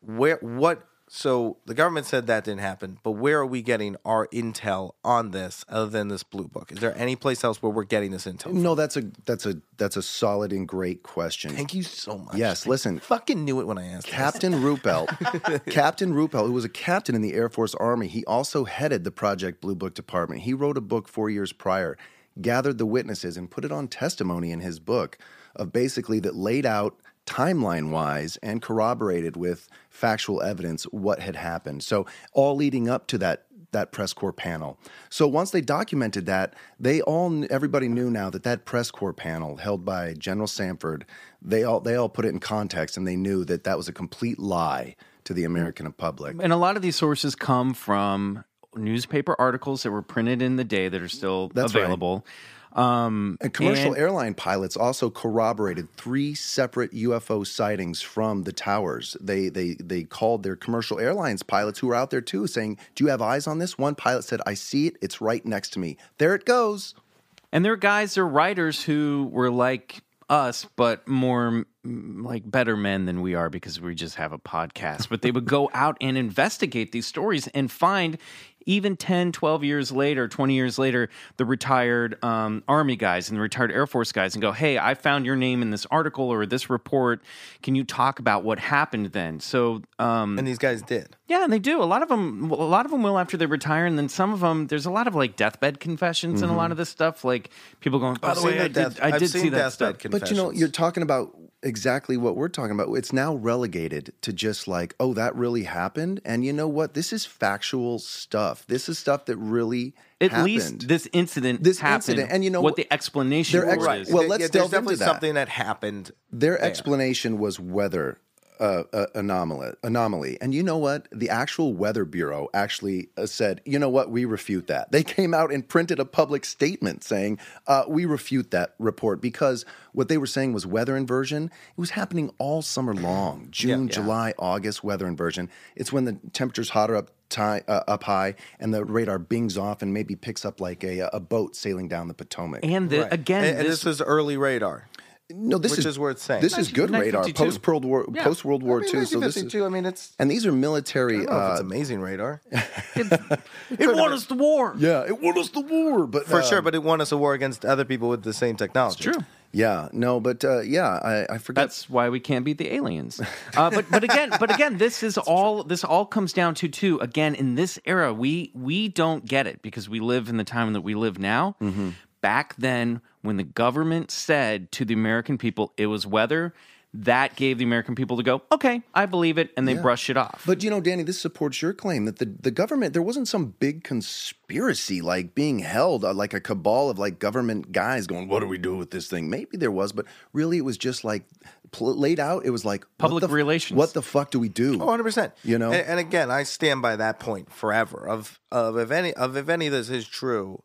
where, what? So the government said that didn't happen, but where are we getting our intel on this other than this blue book? Is there any place else where we're getting this intel? from? No, that's a that's a that's a solid and great question. Thank you so much. Yes, I listen. fucking knew it when I asked. this. Captain Ruppelt, [LAUGHS] Captain Ruppelt, who was a captain in the Air Force Army, he also headed the Project Blue Book department. He wrote a book four years prior, gathered the witnesses, and put it on testimony in his book of basically that laid out timeline wise and corroborated with factual evidence what had happened. So all leading up to that that press corps panel. So once they documented that, they all everybody knew now that that press corps panel held by General Samford, they all they all put it in context and they knew that that was a complete lie to the American public. And a lot of these sources come from newspaper articles that were printed in the day that are still That's right. Um, And commercial and- airline pilots also corroborated three separate UFO sightings from the towers. They they they called their commercial airlines pilots who were out there too, saying, "Do you have eyes on this?" One pilot said, "I see it. It's right next to me. There it goes." And they're guys, they're writers who were like us, but more mm, like better men than we are because we just have a podcast. But they would go [LAUGHS] out and investigate these stories and find even 10, 12 years later, 20 years later, the retired um, Army guys and the retired Air Force guys and go, hey, I found your name in this article or this report. Can you talk about what happened then? So, um, And these guys did. yeah, and they do. A lot of them, a lot of them will after they retire, and then some of them. There's a lot of like deathbed confessions and a lot of this stuff. Like people going, by I've the way, I death- did, I did see that deathbed stuff. But you know, you're talking about exactly what we're talking about. It's now relegated to just like, oh, that really happened. And you know what? This is factual stuff. This is stuff that really At happened. least this incident, This happened, incident, and you know what what- the explanation Their ex- was. well, let's yeah, delve there's into definitely that. something that happened. Their there. explanation was weather uh, uh, anomaly. Anomaly, and you know what? The actual Weather Bureau actually uh, said, "You know what? We refute that." They came out and printed a public statement saying, uh, "We refute that report because what they were saying was weather inversion. It was happening all summer long, June, July, August. Weather inversion. It's when the temperature's hotter up." ti- uh, up high, and the radar bings off and maybe picks up like a, a boat sailing down the Potomac. and the, again, And, and this, this was early radar. No, this which is, is worth saying. This is good radar, post World War, Yeah. post World War I mean, II. So this is, I mean, it's. and these are military. I don't know if Uh, it's amazing radar. [LAUGHS] it won us the war. yeah, it won us the war, but For uh, sure, but it won us a war against other people with the same technology. True. yeah, no, but uh, yeah, I, I forgot. That's why we can't beat the aliens. Uh, but but again, but again, this is all. This all comes down to too. Again, in this era, we we don't get it because we live in the time that we live now. Mm-hmm. Back then, when the government said to the American people it was weather, that gave the American people to go, okay, I believe it, and they brush it off. But you know, Danny, this supports your claim that the, the government there wasn't some big conspiracy like being held uh, like a cabal of like government guys going, "What do we do with this thing?" Maybe there was, but really it was just like pl- laid out. It was like what Public the f- relations. What the fuck do we do? Oh, 100%. You know? and, and again, I stand by that point forever. Of of if any of if any of this is true,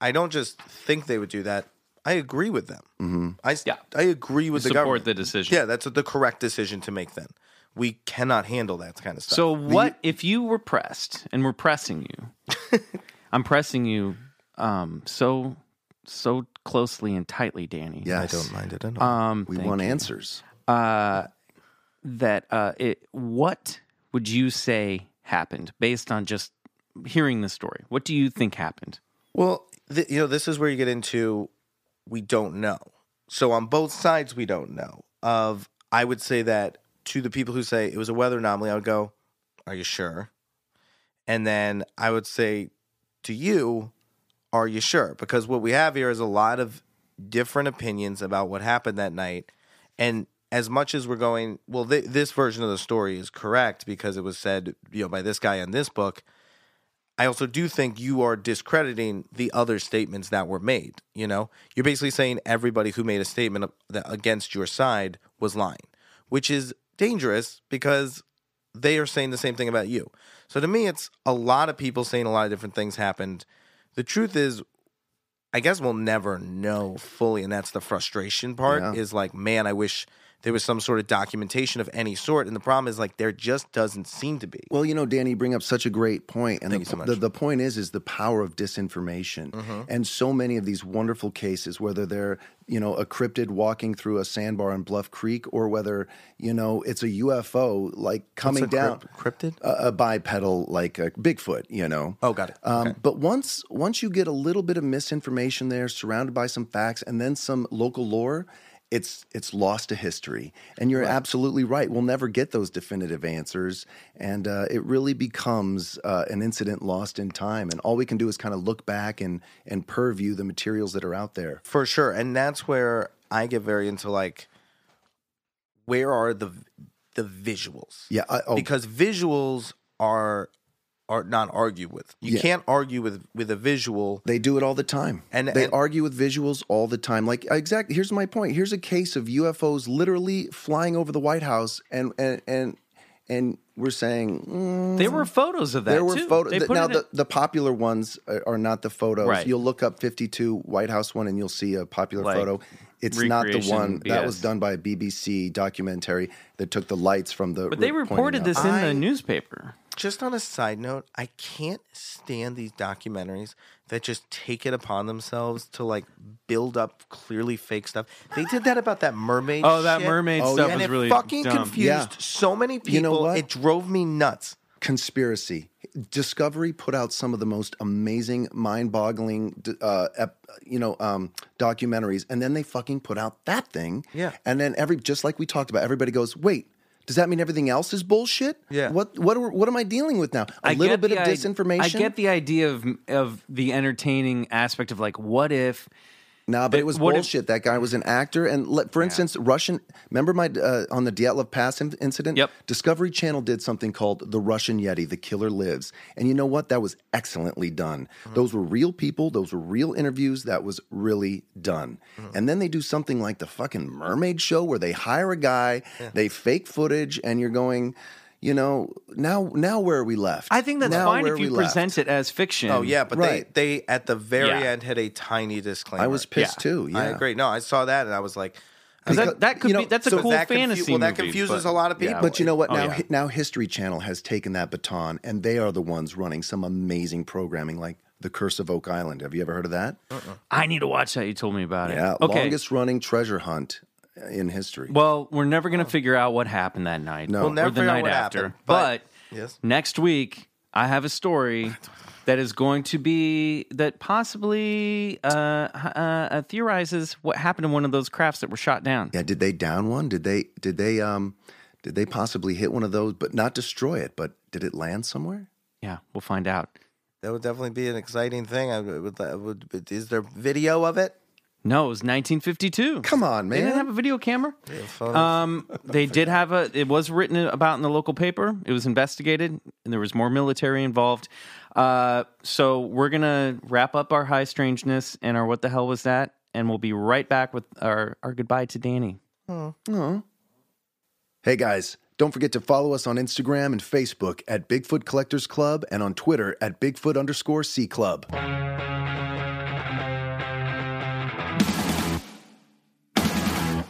I don't just think they would do that. I agree with them. Mm-hmm. I s- Yeah. I agree with the support government. the decision. Yeah, that's the correct decision to make. Then we cannot handle that kind of stuff. So what if you were pressed and we're pressing you? [LAUGHS] I'm pressing you um, so so closely and tightly, Danny. Yeah, I don't mind it at all. Um, We want you. answers. that uh, it, what would you say happened based on just hearing the story? What do you think happened? Well, th- you know, this is where you get into we don't know. So on both sides, we don't know. Of I would say that to the people who say it was a weather anomaly, I would go, "Are you sure?" And then I would say to you, "Are you sure?" Because what we have here is a lot of different opinions about what happened that night, and as much as we're going, well, th- this version of the story is correct because it was said, you know, by this guy in this book. I also do think you are discrediting the other statements that were made. You know, you're basically saying everybody who made a statement against your side was lying, which is dangerous because they are saying the same thing about you. So to me, it's a lot of people saying a lot of different things happened. The truth is, I guess we'll never know fully, and that's the frustration part. Yeah. Is like, man, I wish there was some sort of documentation of any sort. And the problem is, like, there just doesn't seem to be. Well, you know, Danny, you bring up such a great point, and Thank the, you so the much. the point is, is the power of disinformation, Mm-hmm. and so many of these wonderful cases, whether they're you know a cryptid walking through a sandbar in Bluff Creek, or whether you know it's a UFO like coming down crypt- cryptid? a, a bipedal like a Bigfoot, you know. Oh, got it. Um, Okay. But once once you get a little bit of misinformation there, surrounded by some facts, and then some local lore, it's it's lost to history. And you're absolutely right. We'll never get those definitive answers, and uh, it really becomes uh, an incident lost in time. And all we can do is kind of look back and and purview the materials that are out there. For sure. And that's where I get very into like where are the the visuals? Yeah. I, oh, Because visuals are are not argue with. You Yeah. can't argue with with a visual. They do it all the time. And- they and- argue with visuals all the time. Like exactly here's my point. Here's a case of UFOs literally flying over the White House and and and and we're saying mm, There were photos of that. there were photos. They Now it in- the, the popular ones are, are not the photos. Right. You'll look up 52 White House one and you'll see a popular Like photo. It's not the recreation one that was done by a BBC documentary that took the lights from the. but they pointing reported out. this in I- the newspaper. Just on a side note, I can't stand these documentaries that just take it upon themselves to like build up clearly fake stuff. They did that about that mermaid. Oh, that shit. mermaid Oh, stuff yeah. and was it really fucking dumb. confused Yeah. so many people. You know what? It drove me nuts. conspiracy. Discovery put out some of the most amazing, mind-boggling, uh, ep, you know, um, documentaries, and then they fucking put out that thing. Yeah. And then every just like we talked about, everybody goes, "Wait, does that mean everything else is bullshit? Yeah. What what are- what am I dealing with now? A I little bit of i- disinformation. I get the idea of of the entertaining aspect of like, what if? Nah, but it was what if- bullshit. that guy was an actor, and let, for instance, Russian. Remember my uh, on the Dyatlov Pass in- incident? Yep. Discovery Channel did something called "The Russian Yeti: The Killer Lives," and you know what? That was excellently done. Mm-hmm. Those were real people. Those were real interviews. That was really done. Mm-hmm. And then they do something like the fucking Mermaid Show, where they hire a guy, they fake footage, and you're going. You know, now now where are we left? I think that's Now fine if you we left? present it as fiction. Oh yeah, but Right. they they at the very Yeah. end had a tiny disclaimer. I was pissed Yeah. too. Yeah, I agree. No, I saw that and I was like, 'Cause Because, that, that could you know, be that's a so cool that confu- fantasy. well, that confuses but- a lot of yeah. people. But you know what? Oh, now, yeah. now History Channel has taken that baton, and they are the ones running some amazing programming, like The Curse of Oak Island. Have you ever heard of that? Uh-uh. I need to watch that. You told me about it. Yeah, Okay. longest running treasure hunt in history. Well, we're never going to figure out what happened that night. No. We'll never or the figure out night what after. happened, but but- Yes. next week, I have a story that is going to be that possibly uh, uh, uh, theorizes what happened to one of those crafts that were shot down. yeah, did they down one? Did they? Did they? Um, did they possibly hit one of those, but not destroy it? But did it land somewhere? Yeah, we'll find out. that would definitely be an exciting thing. I would, I would, would- is there video of it? No, it was 1952. Come on, man. They didn't have a video camera. Um, they did have a. It was written about in the local paper. It was investigated, and there was more military involved. Uh, so we're gonna wrap up our high strangeness and our what the hell was that, and we'll be right back with our our goodbye to Danny. Hey guys, don't forget to follow us on Instagram and Facebook at Bigfoot Collectors Club and on Twitter at Bigfoot underscore C Club.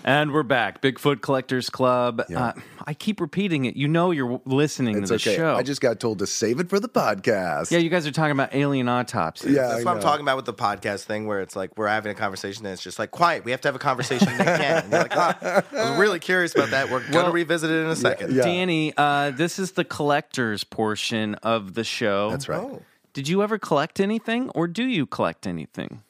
And we're back, Bigfoot Collectors Club. Uh, I keep repeating it. You know, you're listening It's to the okay. show. I just got told to save it for the podcast. yeah, you guys are talking about alien autopsies. Yeah, That's I what I'm talking about with the podcast thing, where it's like we're having a conversation and it's just like quiet. We have to have a conversation again. And you're like, oh, I was really curious about that. We're gonna revisit it in a second. yeah. Danny, uh, this is the collectors portion of the show. That's right. Oh. Did you ever collect anything, or do you collect anything?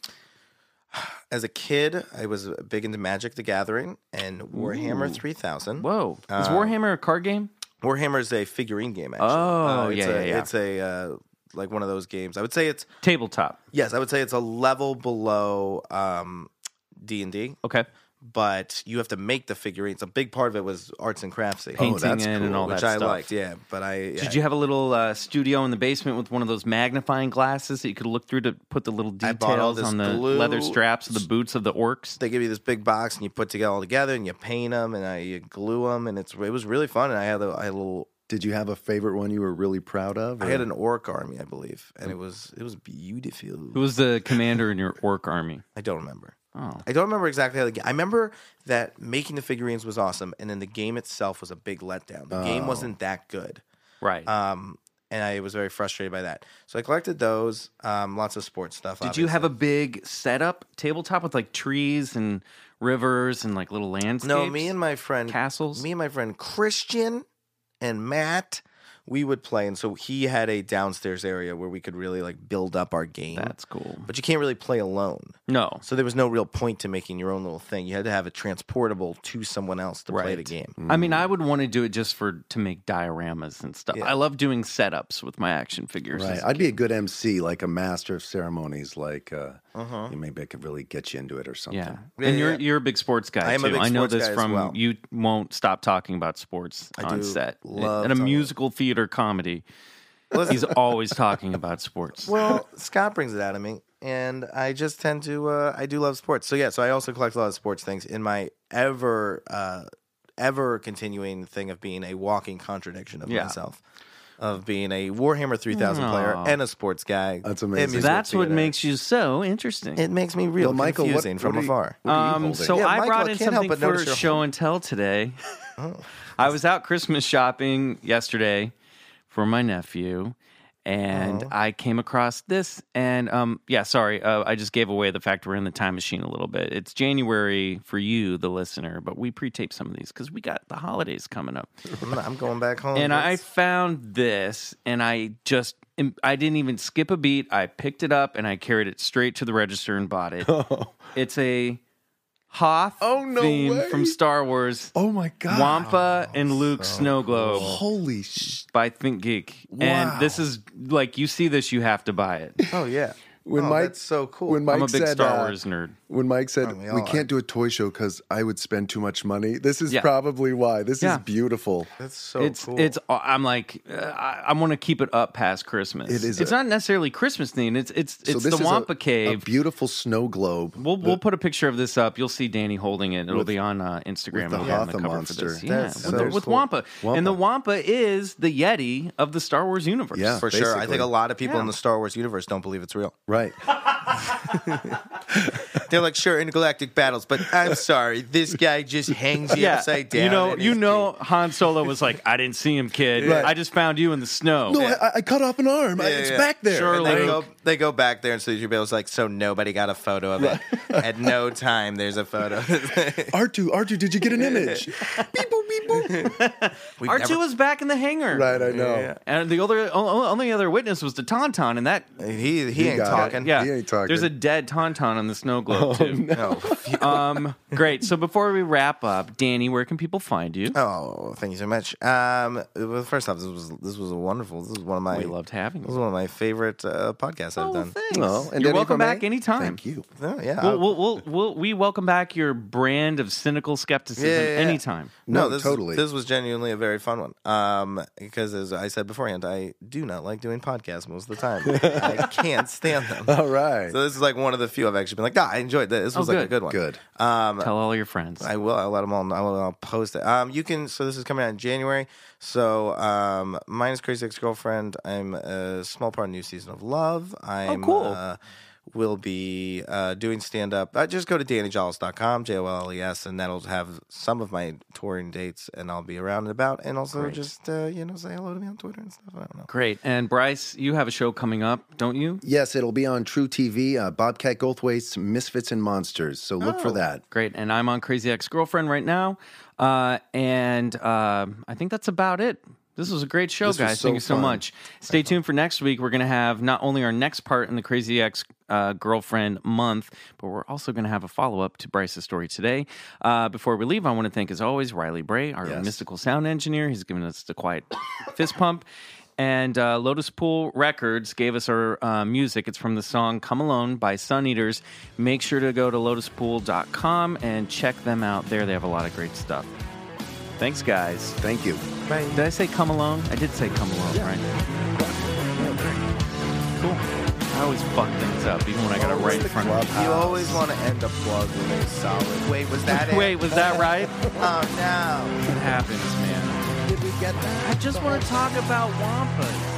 [SIGHS] As a kid, I was big into Magic: The Gathering and Warhammer 3000. Whoa, is Uh, Warhammer a card game? Warhammer is a figurine game. Actually, Oh, it's yeah, a, yeah, yeah. It's a uh, like one of those games. I would say it's Tabletop. yes. I would say it's a level below um, D and D. Okay. But you have to make the figurines. A big part of it was arts and craftsy, Painting that's it and cool. all which that I stuff. liked. Yeah, but I yeah. Did you have a little uh, studio in the basement with one of those magnifying glasses that you could look through to put the little I bought all details on the glue. leather straps of the boots of the orcs? They give you this big box and you put together all together and you paint them and I, you glue them and it's it was really fun and I had a, I had a little Did you have a favorite one you were really proud of? I had an orc army I believe and it was it was beautiful. Who was the commander in your orc army? I don't remember. Oh. I don't remember exactly how the game. I remember that making the figurines was awesome, and then the game itself was a big letdown. The game wasn't that good, Right. um, and I was very frustrated by that. So I collected those, um, lots of sports stuff. Did you have a big setup tabletop with like trees and rivers and like little landscapes? No, me and my friend castles? Me and my friend Christian and Matt, we would play, and so he had a downstairs area where we could really like build up our game. That's cool. but you can't really play alone. No. So there was no real point to making your own little thing. You had to have it transportable to someone else to play the Right. game. I mean, I would want to do it just for to make dioramas and stuff. Yeah. I love doing setups with my action figures. Right. as a I'd be a good MC, like a master of ceremonies. Like, uh, maybe I could really get you into it or something. yeah. Yeah, and you're yeah. you're a big sports guy I am a big I know sports this guy as from well. you won't stop talking about sports I on do set. love At a talking- musical theater comedy, Listen, he's always talking about sports. well, Scott brings it out of me, and I just tend to. Uh, I do love sports, so yeah. So I also collect a lot of sports things in my ever, uh, ever continuing thing of being a walking contradiction of Yeah. myself, of being a Warhammer three thousand player and a sports guy. That's amazing. musical That's what makes you so interesting. It makes me real Well, Michael, what- confusing what from are you- afar. You Um, so Yeah, I Michael, brought in can't something for notice your show and tell today. I was out Christmas shopping yesterday for my nephew, and I came across this. And um, yeah, sorry, uh, I just gave away the fact we're in the time machine a little bit. It's January for you, the listener, but we pre-tape some of these because we got the holidays coming up. [LAUGHS] I'm, I'm going back home. And I found this, and I just I didn't even skip a beat. I picked it up and I carried it straight to the register and bought it. [LAUGHS] It's a Hoth Oh, no theme way. from Star Wars. Oh my god! Wampa oh, and Luke Snow Globe Holy sh! by Think Geek. And this is like you see this, you have to buy it. oh yeah. When oh, Mike, that's so cool. When Mike I'm a big said, Star uh, nerd. When Mike said we we, can't do a toy show because I would spend too much money, this is Yeah. probably why. This Yeah. is beautiful. that's so it's cool. it's. I'm like uh, I, I want to keep it up past Christmas. It is It's a- not necessarily Christmas themed. It's it's it's this the is a- Wampa a, Cave. beautiful snow globe. We'll we'll put a picture of this up. You'll see Danny holding it. It'll With- be on uh, Instagram. with the It'll be on Hotha cover monster. For this. Yeah, That's with, so the- with cool. Wampa. and the Wampa. Wampa is the Yeti of the Star Wars universe. Yeah. for sure. I think a lot of people in the Star Wars universe don't believe it's real. Right. [LAUGHS] They're like, sure, intergalactic battles, but I'm sorry, this guy just hangs you Yeah, upside down. you know, in you his know, Han Solo was like, "I didn't see him, kid. Right. I just found you in the snow." No, I, I cut off an arm. I- Yeah, it's yeah. back there. Sure, And they Luke. go, they go back there, and so Bale's like, so nobody got a photo of it. At no [LAUGHS] time, there's a photo. R2, R2, did you get an image? [LAUGHS] beep boop, beep boop. We've R2 never- was back in the hangar, Right, I know. And the other o- only other witness was the Tauntaun, and that he he, He ain't got it. Talking. yeah, He ain't talking. there's a dead Tauntaun on the snow globe too. No. [LAUGHS] Um, great. So before we wrap up, Danny, where can people find you? Oh, thank you so much. Um, well, first off, this was this was a wonderful. This was one of my. we loved having This was one of my favorite uh, podcasts I've Oh, done. thanks. Oh, and You're Danny, welcome if I may, back anytime. Thank you. Oh, yeah. We'll, we'll, we'll, we'll, we welcome back your brand of cynical skepticism Yeah, yeah, yeah. anytime. No, this totally. This was genuinely a very fun one. Um, because as I said beforehand, I do not like doing podcasts most of the time. [LAUGHS] I can't stand them. [LAUGHS] All right. So this is like one of the few I've actually been like, ah, I enjoyed this. This Oh, was like a good. good one. Good. Um, Tell all your friends. I will. I'll let them all. know. I will. I'll post it. Um, you can. So this is coming out in January. So um, mine is Crazy Ex Girlfriend. I'm a small part of new season of Love. I'm. cool. Uh, will be uh, doing stand up. Uh, just go to dannyjolles.com, J O L E S, and that'll have some of my touring dates, and I'll be around and about, and also Great. just uh, you know say hello to me on Twitter and stuff. I don't know. Great. And Bryce, you have a show coming up, don't you? Yes, it'll be on truTV, uh, Bobcat Goldthwait's Misfits and Monsters. So look Oh. for that. Great. And I'm on Crazy Ex Girlfriend right now. Uh, and uh, I think that's about it. This was a great show, This guys. so Thank you so fun. much. Stay tuned for next week. We're going to have not only our next part in the Crazy Ex uh, Girlfriend month, but we're also going to have a follow up to Bryce's story today. Uh, before we leave, I want to thank, as always, Riley Bray, our Yes. mystical sound engineer. He's given us the quiet [COUGHS] fist pump. And uh, Lotus Pool Records gave us our uh, music. It's from the song Come Alone by Sun Eaters. Make sure to go to lotuspool.com and check them out there. They have a lot of great stuff. Thanks, guys. Thank you. Did I say come alone? I did say come alone, right? Cool. I always fuck things up, even when I got it right in front of me. You always want to end a plug with a solid. [LAUGHS] Wait, was that [LAUGHS] it? Wait, was that right? [LAUGHS] Oh no. It happens, man. Did we get that? I just want to talk about Wampas.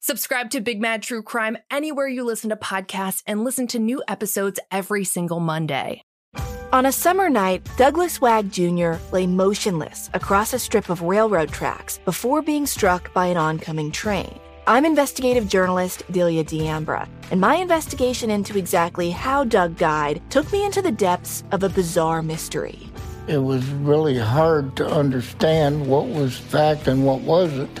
Subscribe to Big Mad True Crime anywhere you listen to podcasts and listen to new episodes every single Monday. On a summer night, Douglas Wag Jr. lay motionless across a strip of railroad tracks before being struck by an oncoming train. I'm investigative journalist Delia D'Ambra, and my investigation into exactly how Doug died took me into the depths of a bizarre mystery. It was really hard to understand what was fact and what wasn't.